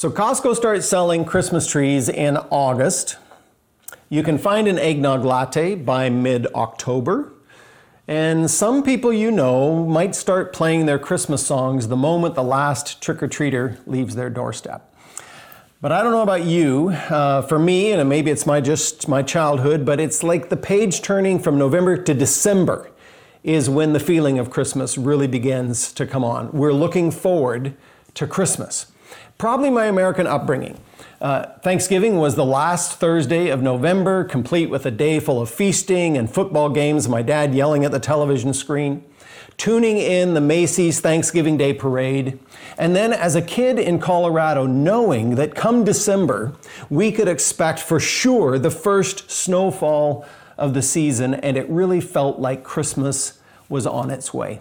So Costco starts selling Christmas trees in August. You can find an eggnog latte by mid October. And some people you know might start playing their Christmas songs the moment the last trick or treater leaves their doorstep. But I don't know about you. Uh, for me, and maybe it's my just my childhood, but it's like the page turning from November to December is when the feeling of Christmas really begins to come on. We're looking forward to Christmas. Probably my American upbringing. Uh, Thanksgiving was the last Thursday of November, complete with a day full of feasting and football games, my dad yelling at the television screen, tuning in the Macy's Thanksgiving Day Parade, and then as a kid in Colorado, knowing that come December, we could expect for sure the first snowfall of the season, and it really felt like Christmas was on its way.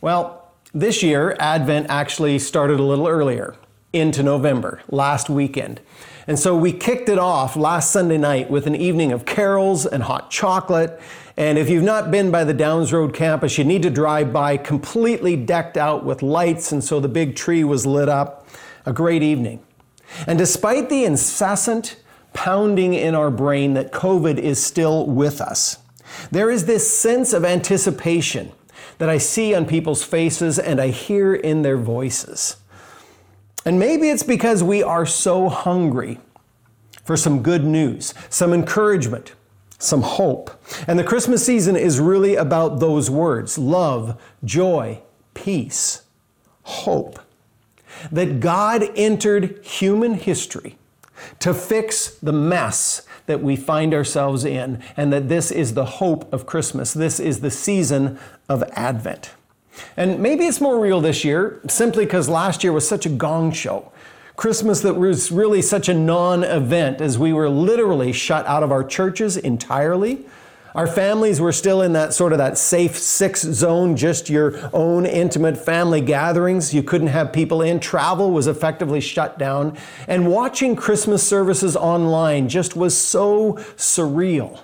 Well, this year, Advent actually started a little earlier, into November, last weekend. And so we kicked it off last Sunday night with an evening of carols and hot chocolate. And if you've not been by the Downes Road campus, you need to drive by completely decked out with lights. And so the big tree was lit up. A great evening. And despite the incessant pounding in our brain that COVID is still with us. There is this sense of anticipation that I see on people's faces and I hear in their voices. And maybe it's because we are so hungry for some good news, some encouragement, some hope. And the Christmas season is really about those words love, joy, peace, hope. That God entered human history to fix the mess that we find ourselves in, and that this is the hope of Christmas. This is the season of Advent. And maybe it's more real this year simply because last year was such a gong show. Christmas that was really such a non event as we were literally shut out of our churches entirely. Our families were still in that sort of that safe six zone, just your own intimate family gatherings. You couldn't have people in. Travel was effectively shut down. And watching Christmas services online just was so surreal.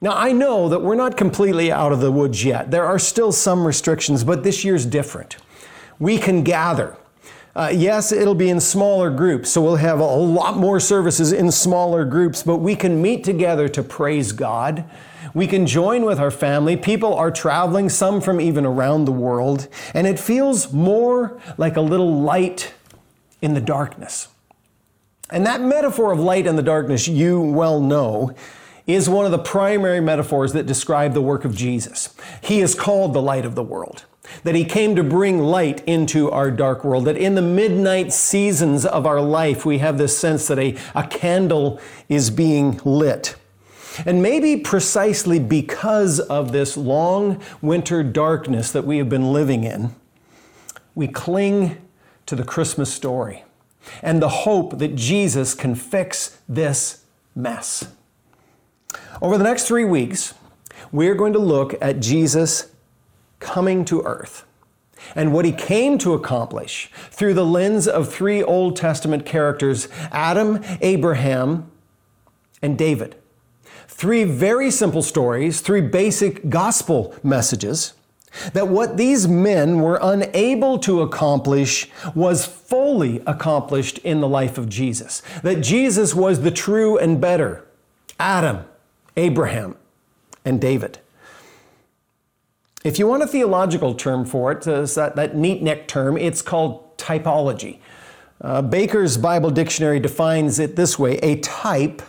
Now, I know that we're not completely out of the woods yet. There are still some restrictions, but this year's different. We can gather. Uh, yes, it'll be in smaller groups, so we'll have a lot more services in smaller groups, but we can meet together to praise God. We can join with our family. People are traveling, some from even around the world, and it feels more like a little light in the darkness. And that metaphor of light in the darkness, you well know, is one of the primary metaphors that describe the work of Jesus. He is called the light of the world that he came to bring light into our dark world, that in the midnight seasons of our life, we have this sense that a, a candle is being lit. And maybe precisely because of this long winter darkness that we have been living in, we cling to the Christmas story and the hope that Jesus can fix this mess. Over the next three weeks, we're going to look at Jesus coming to earth and what he came to accomplish through the lens of three Old Testament characters Adam, Abraham, and David. Three very simple stories, three basic gospel messages that what these men were unable to accomplish was fully accomplished in the life of Jesus. That Jesus was the true and better Adam, Abraham, and David. If you want a theological term for it, uh, that, that neat neck term, it's called typology. Uh, Baker's Bible Dictionary defines it this way a type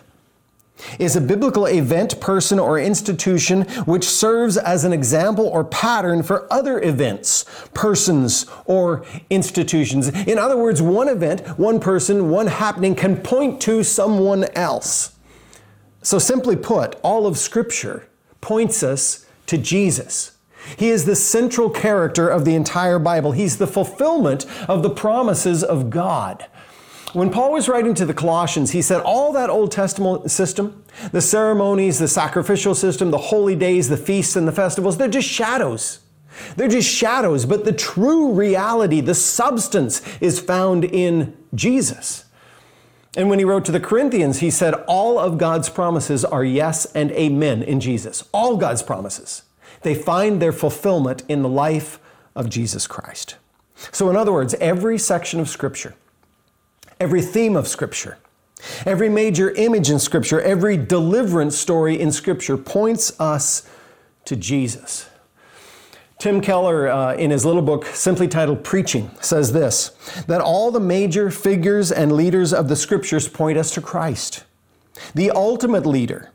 is a biblical event, person, or institution which serves as an example or pattern for other events, persons, or institutions. In other words, one event, one person, one happening can point to someone else. So, simply put, all of Scripture points us to Jesus. He is the central character of the entire Bible. He's the fulfillment of the promises of God. When Paul was writing to the Colossians, he said all that Old Testament system, the ceremonies, the sacrificial system, the holy days, the feasts, and the festivals, they're just shadows. They're just shadows, but the true reality, the substance, is found in Jesus. And when he wrote to the Corinthians, he said, All of God's promises are yes and amen in Jesus. All God's promises. They find their fulfillment in the life of Jesus Christ. So, in other words, every section of Scripture every theme of Scripture, every major image in Scripture, every deliverance story in Scripture points us to Jesus. Tim Keller, uh, in his little book simply titled Preaching, says this that all the major figures and leaders of the Scriptures point us to Christ, the ultimate leader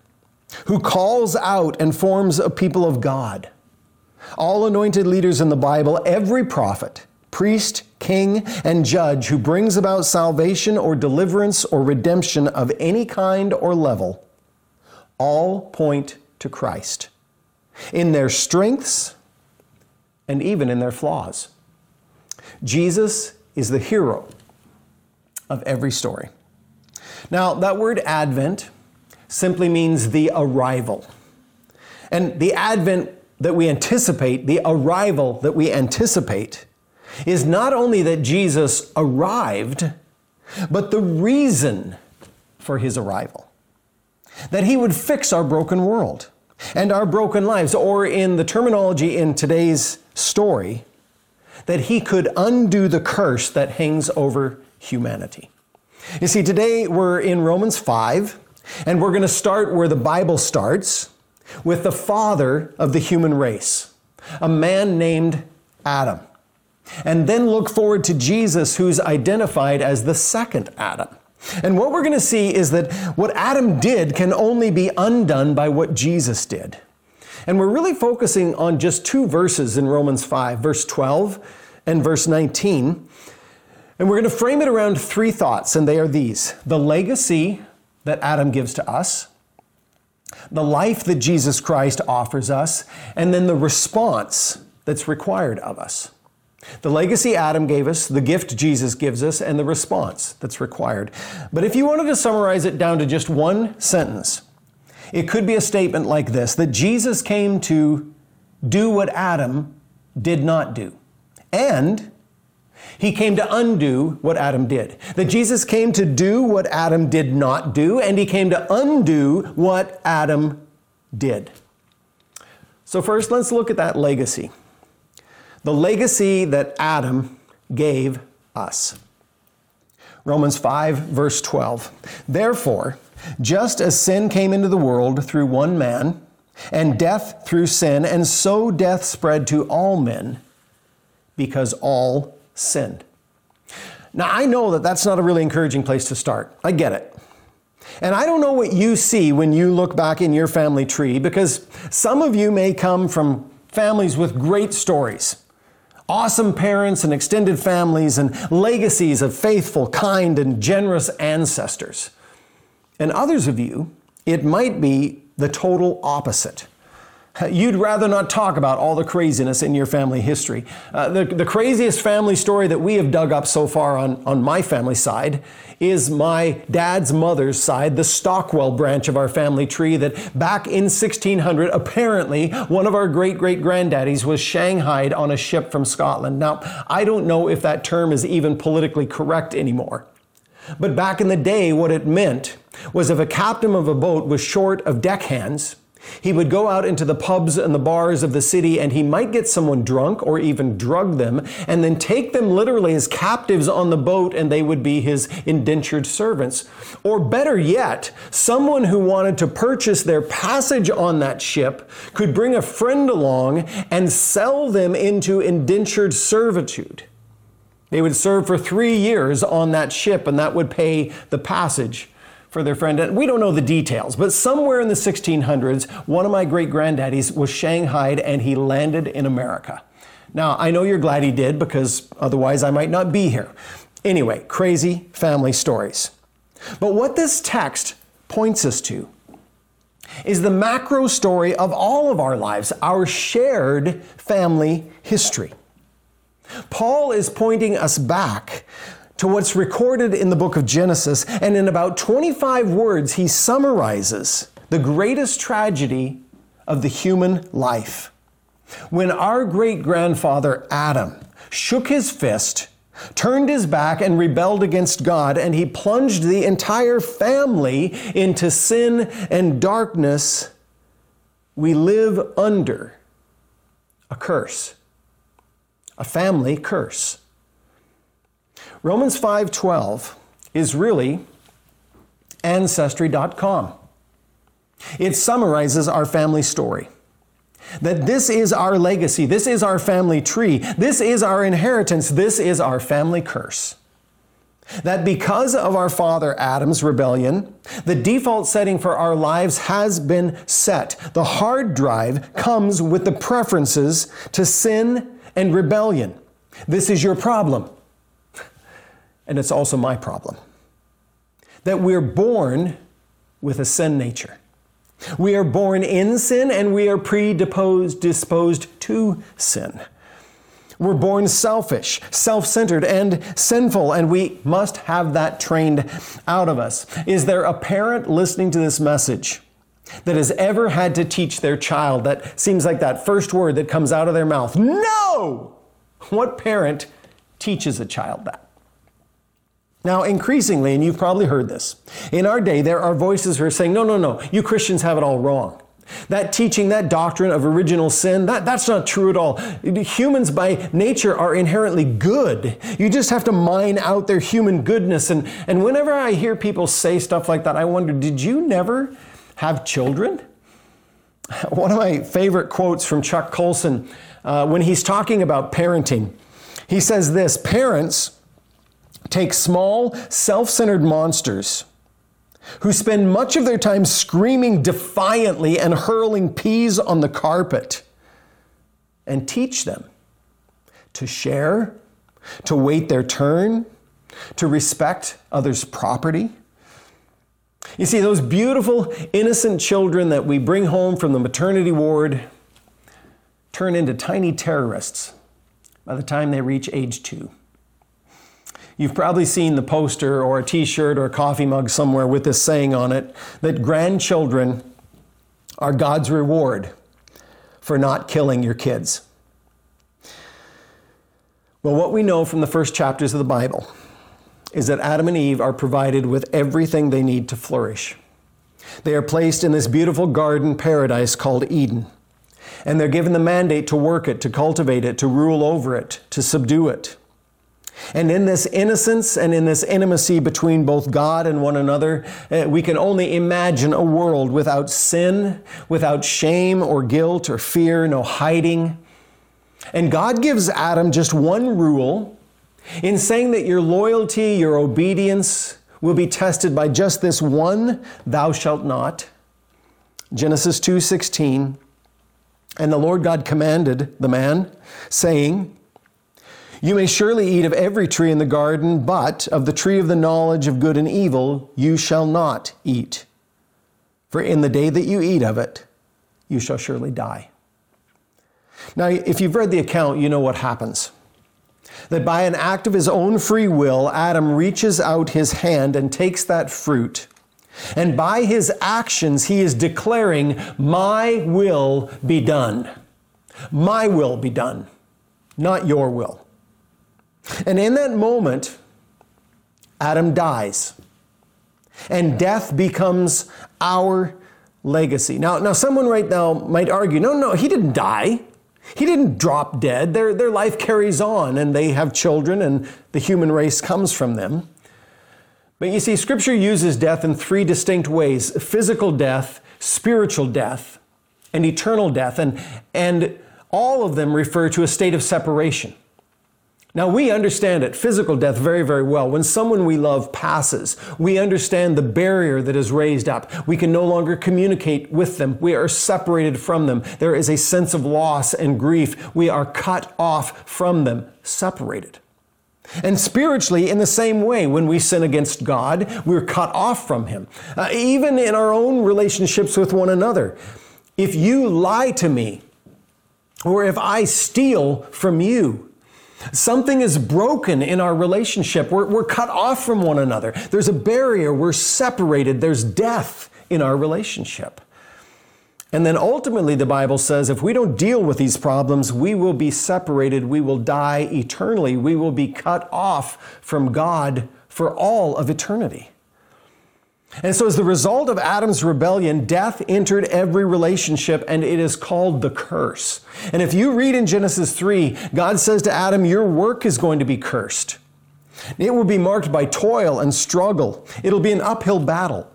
who calls out and forms a people of God. All anointed leaders in the Bible, every prophet, priest, king, and judge who brings about salvation or deliverance or redemption of any kind or level, all point to Christ in their strengths and even in their flaws. Jesus is the hero of every story. Now, that word Advent simply means the arrival. And the Advent that we anticipate, the arrival that we anticipate, is not only that Jesus arrived, but the reason for his arrival. That he would fix our broken world and our broken lives, or in the terminology in today's story, that he could undo the curse that hangs over humanity. You see, today we're in Romans 5, and we're going to start where the Bible starts with the father of the human race, a man named Adam. And then look forward to Jesus, who's identified as the second Adam. And what we're going to see is that what Adam did can only be undone by what Jesus did. And we're really focusing on just two verses in Romans 5, verse 12 and verse 19. And we're going to frame it around three thoughts, and they are these the legacy that Adam gives to us, the life that Jesus Christ offers us, and then the response that's required of us. The legacy Adam gave us, the gift Jesus gives us, and the response that's required. But if you wanted to summarize it down to just one sentence, it could be a statement like this that Jesus came to do what Adam did not do. And he came to undo what Adam did. That Jesus came to do what Adam did not do, and he came to undo what Adam did. So, first, let's look at that legacy the legacy that Adam gave us. Romans 5, verse 12. Therefore, just as sin came into the world through one man, and death through sin, and so death spread to all men because all sinned. Now, I know that that's not a really encouraging place to start. I get it. And I don't know what you see when you look back in your family tree because some of you may come from families with great stories awesome parents and extended families and legacies of faithful, kind, and generous ancestors. And others of you, it might be the total opposite. You'd rather not talk about all the craziness in your family history. Uh, the, the craziest family story that we have dug up so far on, on my family side is my dad's mother's side, the Stockwell branch of our family tree, that back in 1600, apparently one of our great great granddaddies was shanghaied on a ship from Scotland. Now, I don't know if that term is even politically correct anymore. But back in the day, what it meant was if a captain of a boat was short of deckhands, he would go out into the pubs and the bars of the city and he might get someone drunk or even drug them and then take them literally as captives on the boat and they would be his indentured servants. Or better yet, someone who wanted to purchase their passage on that ship could bring a friend along and sell them into indentured servitude. They would serve for three years on that ship and that would pay the passage for their friend. We don't know the details, but somewhere in the 1600s, one of my great granddaddies was shanghaied and he landed in America. Now, I know you're glad he did because otherwise I might not be here. Anyway, crazy family stories. But what this text points us to is the macro story of all of our lives, our shared family history. Paul is pointing us back to what's recorded in the book of Genesis, and in about 25 words, he summarizes the greatest tragedy of the human life. When our great grandfather Adam shook his fist, turned his back, and rebelled against God, and he plunged the entire family into sin and darkness, we live under a curse, a family curse. Romans 5:12 is really Ancestry.com. It summarizes our family story. That this is our legacy, this is our family tree, this is our inheritance, this is our family curse. That because of our father Adam's rebellion, the default setting for our lives has been set. The hard drive comes with the preferences to sin and rebellion. This is your problem. And it's also my problem. That we're born with a sin nature. We are born in sin and we are predisposed disposed to sin. We're born selfish, self centered, and sinful, and we must have that trained out of us. Is there a parent listening to this message that has ever had to teach their child that seems like that first word that comes out of their mouth? No! What parent teaches a child that? Now, increasingly, and you've probably heard this, in our day, there are voices who are saying, no, no, no, you Christians have it all wrong. That teaching, that doctrine of original sin, that, that's not true at all. Humans by nature are inherently good. You just have to mine out their human goodness. And, and whenever I hear people say stuff like that, I wonder, did you never have children? One of my favorite quotes from Chuck Colson, uh, when he's talking about parenting, he says this Parents, take small, self centered monsters who spend much of their time screaming defiantly and hurling peas on the carpet and teach them to share, to wait their turn, to respect others' property. You see, those beautiful, innocent children that we bring home from the maternity ward turn into tiny terrorists by the time they reach age two. You've probably seen the poster or a t shirt or a coffee mug somewhere with this saying on it that grandchildren are God's reward for not killing your kids. Well, what we know from the first chapters of the Bible is that Adam and Eve are provided with everything they need to flourish. They are placed in this beautiful garden paradise called Eden. And they're given the mandate to work it, to cultivate it, to rule over it, to subdue it. And in this innocence and in this intimacy between both God and one another, uh, we can only imagine a world without sin, without shame or guilt or fear, no hiding. And God gives Adam just one rule in saying that your loyalty, your obedience will be tested by just this one thou shalt not. Genesis 2:16 And the Lord God commanded the man saying, you may surely eat of every tree in the garden, but of the tree of the knowledge of good and evil you shall not eat. For in the day that you eat of it, you shall surely die. Now, if you've read the account, you know what happens. That by an act of his own free will, Adam reaches out his hand and takes that fruit. And by his actions, he is declaring, My will be done. My will be done, not your will. And in that moment, Adam dies. And death becomes our legacy. Now, now someone right now might argue, no, no, he didn't die. He didn't drop dead. Their, their life carries on and they have children and the human race comes from them. But you see, Scripture uses death in three distinct ways physical death, spiritual death, and eternal death. And, and all of them refer to a state of separation. Now, we understand it, physical death, very, very well. When someone we love passes, we understand the barrier that is raised up. We can no longer communicate with them. We are separated from them. There is a sense of loss and grief. We are cut off from them, separated. And spiritually, in the same way, when we sin against God, we're cut off from Him. Uh, even in our own relationships with one another. If you lie to me, or if I steal from you, Something is broken in our relationship. We're, we're cut off from one another. There's a barrier. We're separated. There's death in our relationship. And then ultimately, the Bible says if we don't deal with these problems, we will be separated. We will die eternally. We will be cut off from God for all of eternity. And so, as the result of Adam's rebellion, death entered every relationship, and it is called the curse. And if you read in Genesis 3, God says to Adam, Your work is going to be cursed. It will be marked by toil and struggle. It'll be an uphill battle.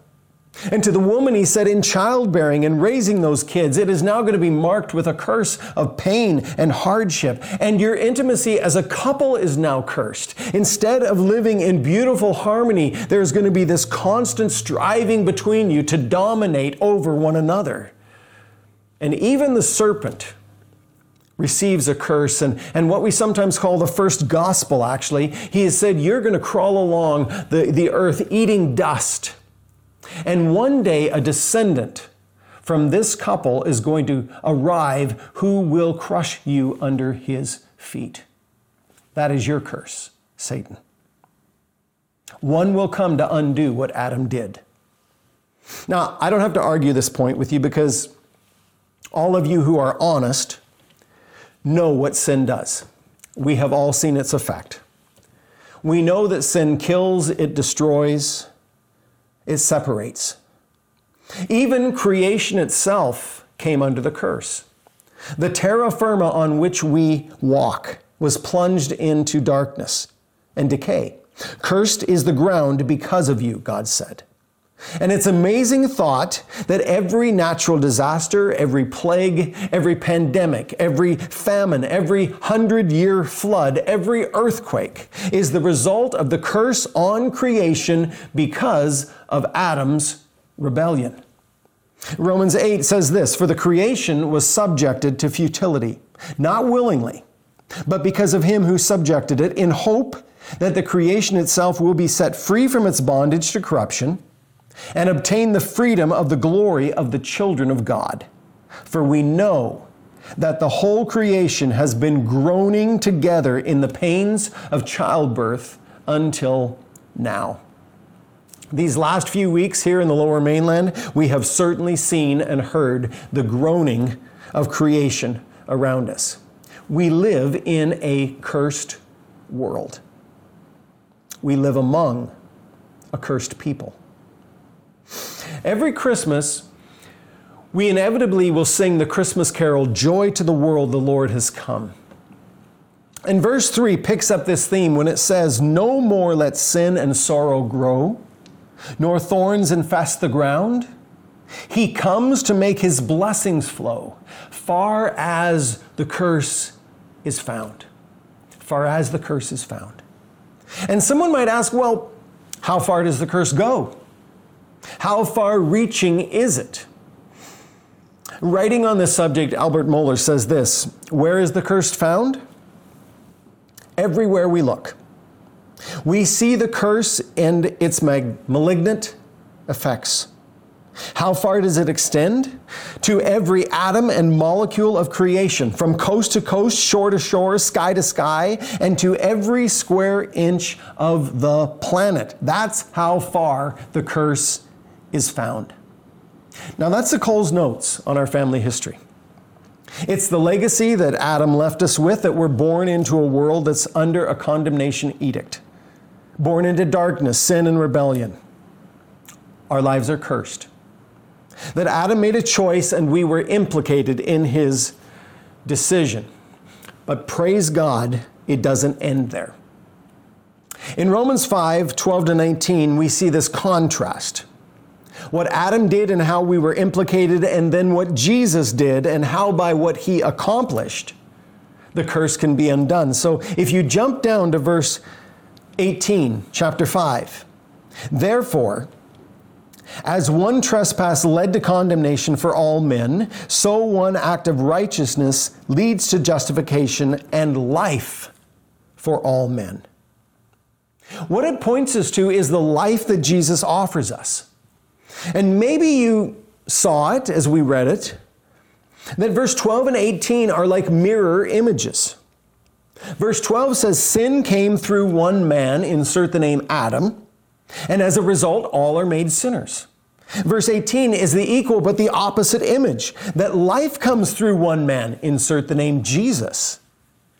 And to the woman, he said, in childbearing and raising those kids, it is now going to be marked with a curse of pain and hardship. And your intimacy as a couple is now cursed. Instead of living in beautiful harmony, there's going to be this constant striving between you to dominate over one another. And even the serpent receives a curse, and, and what we sometimes call the first gospel, actually, he has said, You're going to crawl along the, the earth eating dust. And one day, a descendant from this couple is going to arrive who will crush you under his feet. That is your curse, Satan. One will come to undo what Adam did. Now, I don't have to argue this point with you because all of you who are honest know what sin does. We have all seen its effect. We know that sin kills, it destroys, it separates. Even creation itself came under the curse. The terra firma on which we walk was plunged into darkness and decay. Cursed is the ground because of you, God said. And it's amazing thought that every natural disaster, every plague, every pandemic, every famine, every hundred year flood, every earthquake is the result of the curse on creation because of Adam's rebellion. Romans 8 says this For the creation was subjected to futility, not willingly, but because of him who subjected it, in hope that the creation itself will be set free from its bondage to corruption and obtain the freedom of the glory of the children of God. For we know that the whole creation has been groaning together in the pains of childbirth until now. These last few weeks here in the lower mainland, we have certainly seen and heard the groaning of creation around us. We live in a cursed world. We live among a cursed people. Every Christmas, we inevitably will sing the Christmas carol, Joy to the World, the Lord has come. And verse 3 picks up this theme when it says, No more let sin and sorrow grow, nor thorns infest the ground. He comes to make his blessings flow, far as the curse is found. Far as the curse is found. And someone might ask, well, how far does the curse go? How far reaching is it? Writing on this subject, Albert Mohler says this Where is the curse found? Everywhere we look. We see the curse and its malignant effects. How far does it extend? To every atom and molecule of creation, from coast to coast, shore to shore, sky to sky, and to every square inch of the planet. That's how far the curse is found. Now, that's the Coles Notes on our family history. It's the legacy that Adam left us with that we're born into a world that's under a condemnation edict, born into darkness, sin, and rebellion. Our lives are cursed. That Adam made a choice and we were implicated in his decision. But praise God, it doesn't end there. In Romans 5 12 to 19, we see this contrast what Adam did and how we were implicated, and then what Jesus did and how by what he accomplished, the curse can be undone. So if you jump down to verse 18, chapter 5, therefore, as one trespass led to condemnation for all men, so one act of righteousness leads to justification and life for all men. What it points us to is the life that Jesus offers us. And maybe you saw it as we read it, that verse 12 and 18 are like mirror images. Verse 12 says, Sin came through one man, insert the name Adam, and as a result, all are made sinners. Verse 18 is the equal but the opposite image that life comes through one man, insert the name Jesus,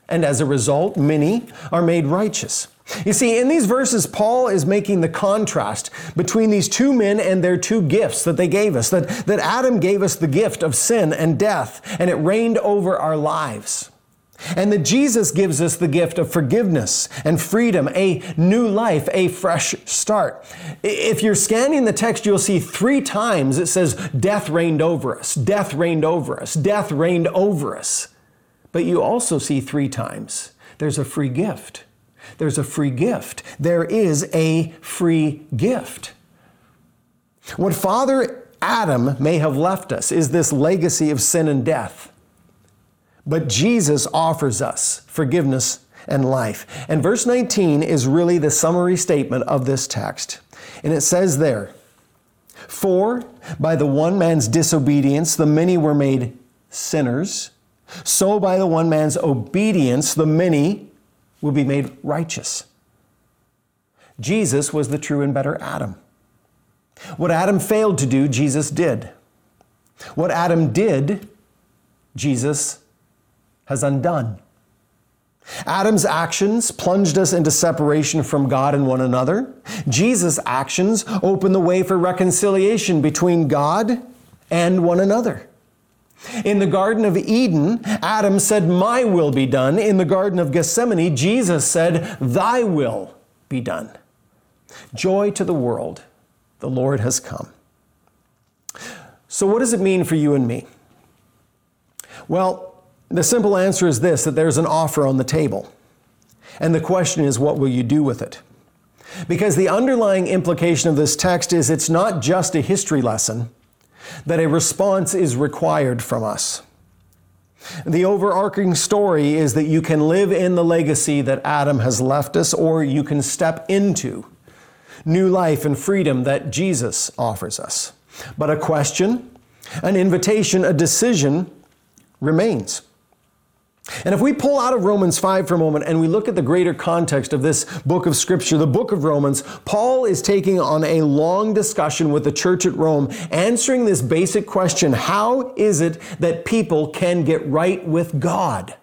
and as a result, many are made righteous. You see, in these verses, Paul is making the contrast between these two men and their two gifts that they gave us. That, that Adam gave us the gift of sin and death, and it reigned over our lives. And that Jesus gives us the gift of forgiveness and freedom, a new life, a fresh start. If you're scanning the text, you'll see three times it says, Death reigned over us, death reigned over us, death reigned over us. But you also see three times there's a free gift. There's a free gift. There is a free gift. What Father Adam may have left us is this legacy of sin and death. But Jesus offers us forgiveness and life. And verse 19 is really the summary statement of this text. And it says there, For by the one man's disobedience the many were made sinners, so by the one man's obedience the many will be made righteous. Jesus was the true and better Adam. What Adam failed to do, Jesus did. What Adam did, Jesus has undone. Adam's actions plunged us into separation from God and one another. Jesus' actions opened the way for reconciliation between God and one another. In the Garden of Eden, Adam said, My will be done. In the Garden of Gethsemane, Jesus said, Thy will be done. Joy to the world, the Lord has come. So, what does it mean for you and me? Well, the simple answer is this that there's an offer on the table. And the question is, what will you do with it? Because the underlying implication of this text is it's not just a history lesson, that a response is required from us. The overarching story is that you can live in the legacy that Adam has left us, or you can step into new life and freedom that Jesus offers us. But a question, an invitation, a decision remains. And if we pull out of Romans 5 for a moment and we look at the greater context of this book of Scripture, the book of Romans, Paul is taking on a long discussion with the church at Rome, answering this basic question How is it that people can get right with God?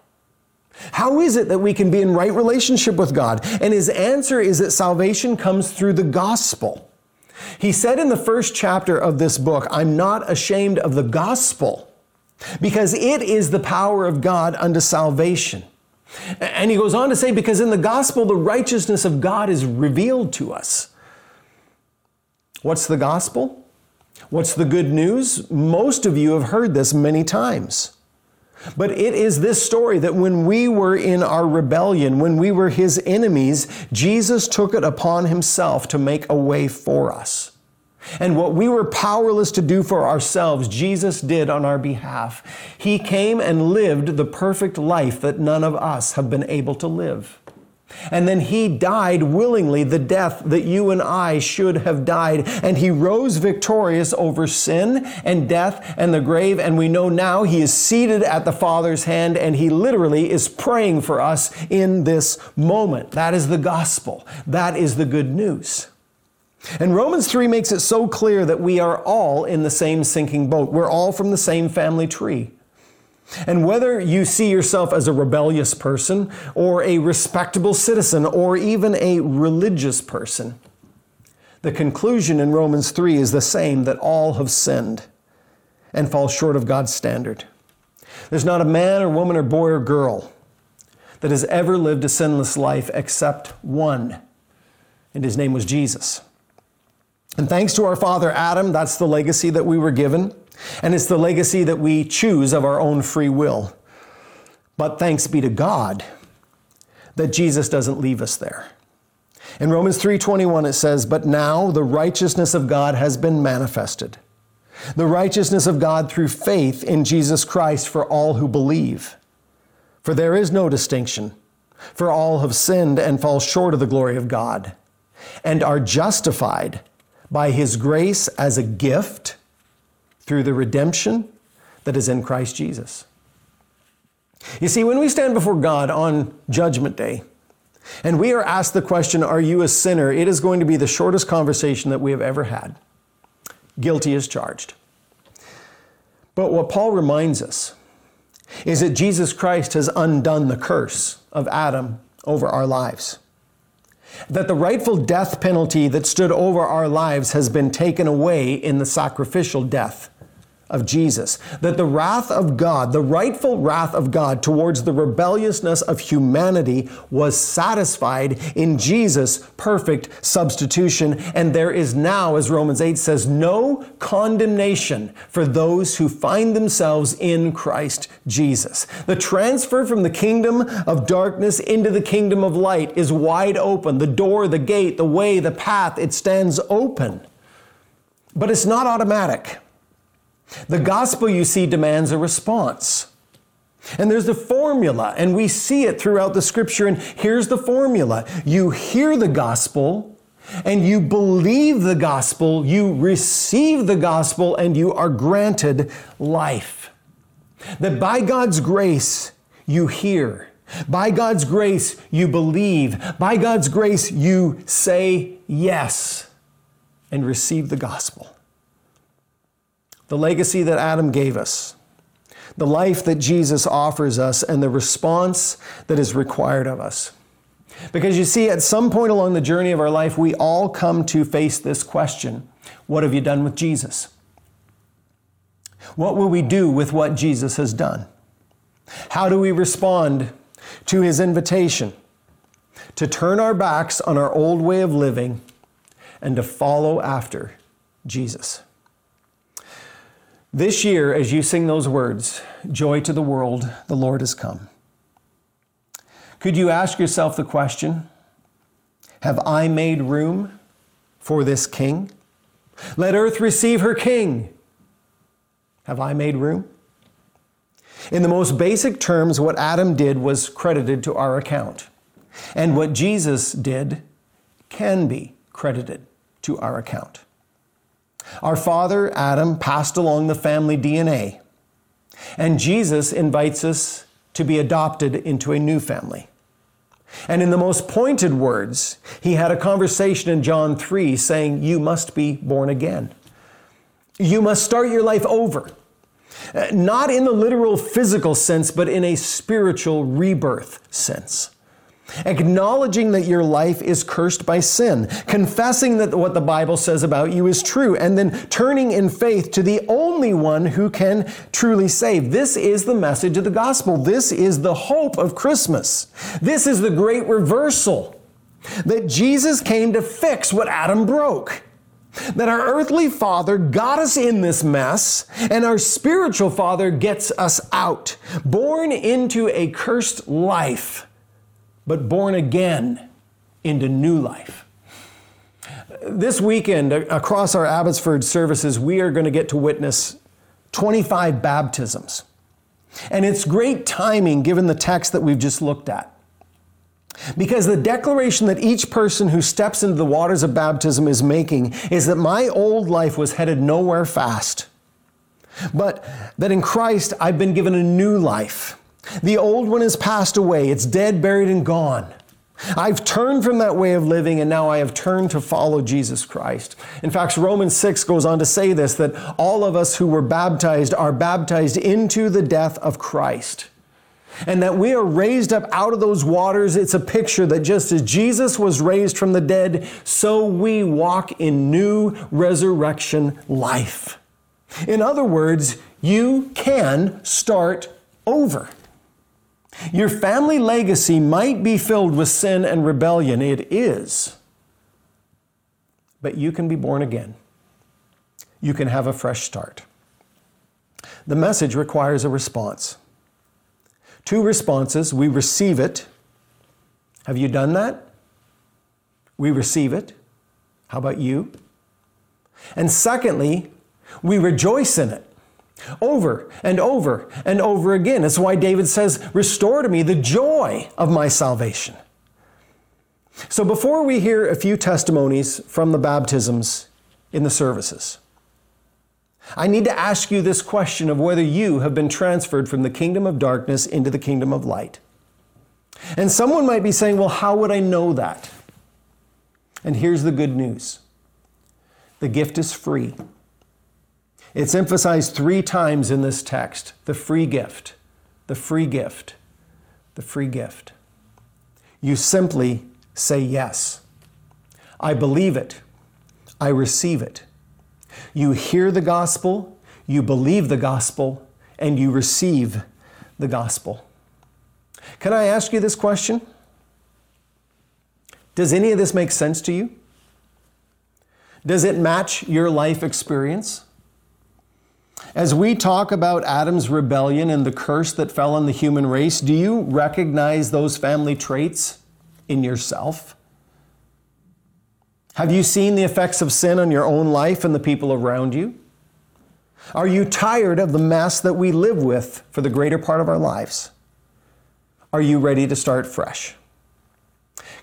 How is it that we can be in right relationship with God? And his answer is that salvation comes through the gospel. He said in the first chapter of this book, I'm not ashamed of the gospel because it is the power of God unto salvation. And he goes on to say, because in the gospel, the righteousness of God is revealed to us. What's the gospel? What's the good news? Most of you have heard this many times. But it is this story that when we were in our rebellion, when we were his enemies, Jesus took it upon himself to make a way for us. And what we were powerless to do for ourselves, Jesus did on our behalf. He came and lived the perfect life that none of us have been able to live. And then he died willingly the death that you and I should have died. And he rose victorious over sin and death and the grave. And we know now he is seated at the Father's hand and he literally is praying for us in this moment. That is the gospel. That is the good news. And Romans 3 makes it so clear that we are all in the same sinking boat. We're all from the same family tree. And whether you see yourself as a rebellious person or a respectable citizen or even a religious person, the conclusion in Romans 3 is the same that all have sinned and fall short of God's standard. There's not a man or woman or boy or girl that has ever lived a sinless life except one, and his name was Jesus. And thanks to our father Adam, that's the legacy that we were given. And it's the legacy that we choose of our own free will. But thanks be to God that Jesus doesn't leave us there. In Romans 3:21 it says, "But now the righteousness of God has been manifested. The righteousness of God through faith in Jesus Christ for all who believe. For there is no distinction, for all have sinned and fall short of the glory of God, and are justified by his grace as a gift through the redemption that is in Christ Jesus. You see, when we stand before God on Judgment Day, and we are asked the question, Are you a sinner? it is going to be the shortest conversation that we have ever had. Guilty is charged. But what Paul reminds us is that Jesus Christ has undone the curse of Adam over our lives that the rightful death penalty that stood over our lives has been taken away in the sacrificial death of Jesus, that the wrath of God, the rightful wrath of God towards the rebelliousness of humanity was satisfied in Jesus' perfect substitution. And there is now, as Romans 8 says, no condemnation for those who find themselves in Christ Jesus. The transfer from the kingdom of darkness into the kingdom of light is wide open. The door, the gate, the way, the path, it stands open. But it's not automatic. The gospel, you see, demands a response. And there's a formula, and we see it throughout the scripture. And here's the formula you hear the gospel, and you believe the gospel, you receive the gospel, and you are granted life. That by God's grace, you hear. By God's grace, you believe. By God's grace, you say yes and receive the gospel the legacy that Adam gave us, the life that Jesus offers us, and the response that is required of us. Because you see, at some point along the journey of our life, we all come to face this question What have you done with Jesus? What will we do with what Jesus has done? How do we respond to his invitation to turn our backs on our old way of living and to follow after Jesus? This year, as you sing those words, Joy to the world, the Lord has come. Could you ask yourself the question Have I made room for this king? Let earth receive her king. Have I made room? In the most basic terms, what Adam did was credited to our account. And what Jesus did can be credited to our account. Our father, Adam, passed along the family DNA. And Jesus invites us to be adopted into a new family. And in the most pointed words, he had a conversation in John 3 saying, You must be born again. You must start your life over. Not in the literal physical sense, but in a spiritual rebirth sense acknowledging that your life is cursed by sin, confessing that what the Bible says about you is true, and then turning in faith to the only one who can truly save. This is the message of the gospel. This is the hope of Christmas. This is the great reversal that Jesus came to fix what Adam broke. That our earthly father got us in this mess, and our spiritual father gets us out, born into a cursed life but born again into new life. This weekend, across our Abbotsford services, we are going to get to witness 25 baptisms. And it's great timing given the text that we've just looked at. Because the declaration that each person who steps into the waters of baptism is making is that my old life was headed nowhere fast, but that in Christ I've been given a new life the old one has passed away. It's dead, buried, and gone. I've turned from that way of living and now I have turned to follow Jesus Christ. In fact, Romans 6 goes on to say this that all of us who were baptized are baptized into the death of Christ. And that we are raised up out of those waters. It's a picture that just as Jesus was raised from the dead, so we walk in new resurrection life. In other words, you can start over. Your family legacy might be filled with sin and rebellion. It is. But you can be born again. You can have a fresh start. The message requires a response. Two responses. We receive it. Have you done that? We receive it. How about you? And secondly, we rejoice in it. Over and over and over again. That's why David says, Restore to me the joy of my salvation. So, before we hear a few testimonies from the baptisms in the services, I need to ask you this question of whether you have been transferred from the kingdom of darkness into the kingdom of light. And someone might be saying, Well, how would I know that? And here's the good news the gift is free. It's emphasized three times in this text the free gift, the free gift, the free gift. You simply say yes. I believe it. I receive it. You hear the gospel, you believe the gospel and you receive the gospel. Can I ask you this question? Does any of this make sense to you? Does it match your life experience? As we talk about Adam's rebellion and the curse that fell on the human race, do you recognize those family traits in yourself? Have you seen the effects of sin on your own life and the people around you? Are you tired of the mess that we live with for the greater part of our lives? Are you ready to start fresh?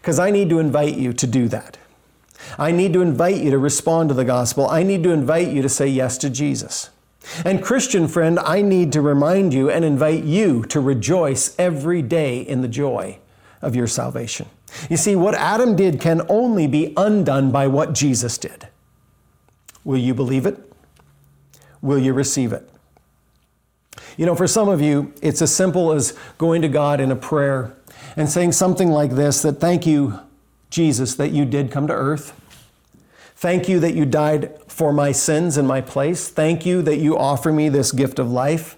Because I need to invite you to do that. I need to invite you to respond to the gospel. I need to invite you to say yes to Jesus. And, Christian friend, I need to remind you and invite you to rejoice every day in the joy of your salvation. You see, what Adam did can only be undone by what Jesus did. Will you believe it? Will you receive it? You know, for some of you, it's as simple as going to God in a prayer and saying something like this that thank you, Jesus, that you did come to earth. Thank you that you died for my sins in my place. Thank you that you offer me this gift of life.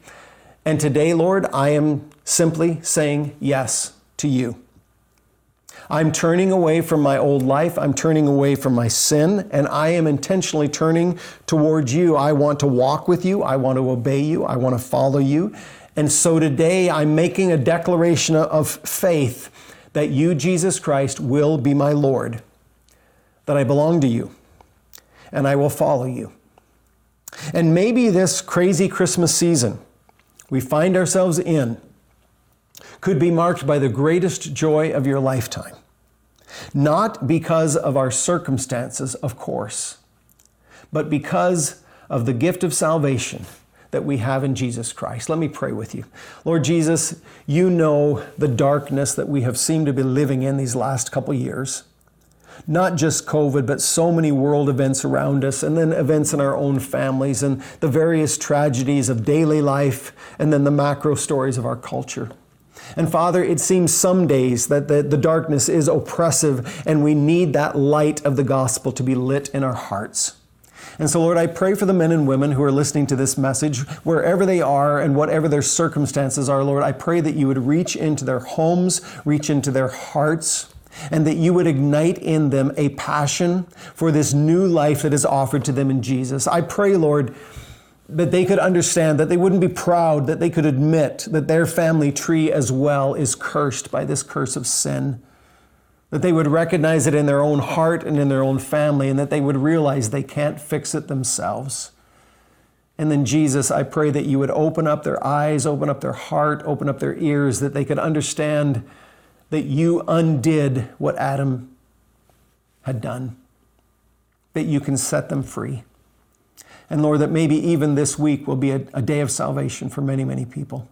And today, Lord, I am simply saying yes to you. I'm turning away from my old life. I'm turning away from my sin, and I am intentionally turning towards you. I want to walk with you. I want to obey you. I want to follow you. And so today I'm making a declaration of faith that you, Jesus Christ, will be my Lord, that I belong to you, and I will follow you. And maybe this crazy Christmas season we find ourselves in could be marked by the greatest joy of your lifetime. Not because of our circumstances, of course, but because of the gift of salvation that we have in Jesus Christ. Let me pray with you. Lord Jesus, you know the darkness that we have seemed to be living in these last couple years. Not just COVID, but so many world events around us, and then events in our own families, and the various tragedies of daily life, and then the macro stories of our culture. And Father, it seems some days that the, the darkness is oppressive and we need that light of the gospel to be lit in our hearts. And so, Lord, I pray for the men and women who are listening to this message, wherever they are and whatever their circumstances are, Lord, I pray that you would reach into their homes, reach into their hearts, and that you would ignite in them a passion for this new life that is offered to them in Jesus. I pray, Lord, that they could understand, that they wouldn't be proud, that they could admit that their family tree as well is cursed by this curse of sin. That they would recognize it in their own heart and in their own family, and that they would realize they can't fix it themselves. And then, Jesus, I pray that you would open up their eyes, open up their heart, open up their ears, that they could understand that you undid what Adam had done, that you can set them free. And Lord, that maybe even this week will be a, a, day of salvation for many, many people.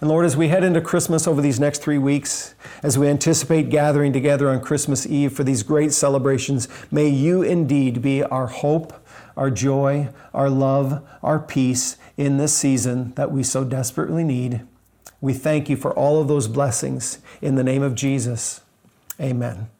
And Lord, as we head into Christmas over these next three weeks, as we anticipate gathering together on Christmas Eve for these great celebrations, may you indeed be our hope, our joy, our love, our peace in this season that we so desperately need. We thank you for all of those blessings in the name of Jesus. Amen.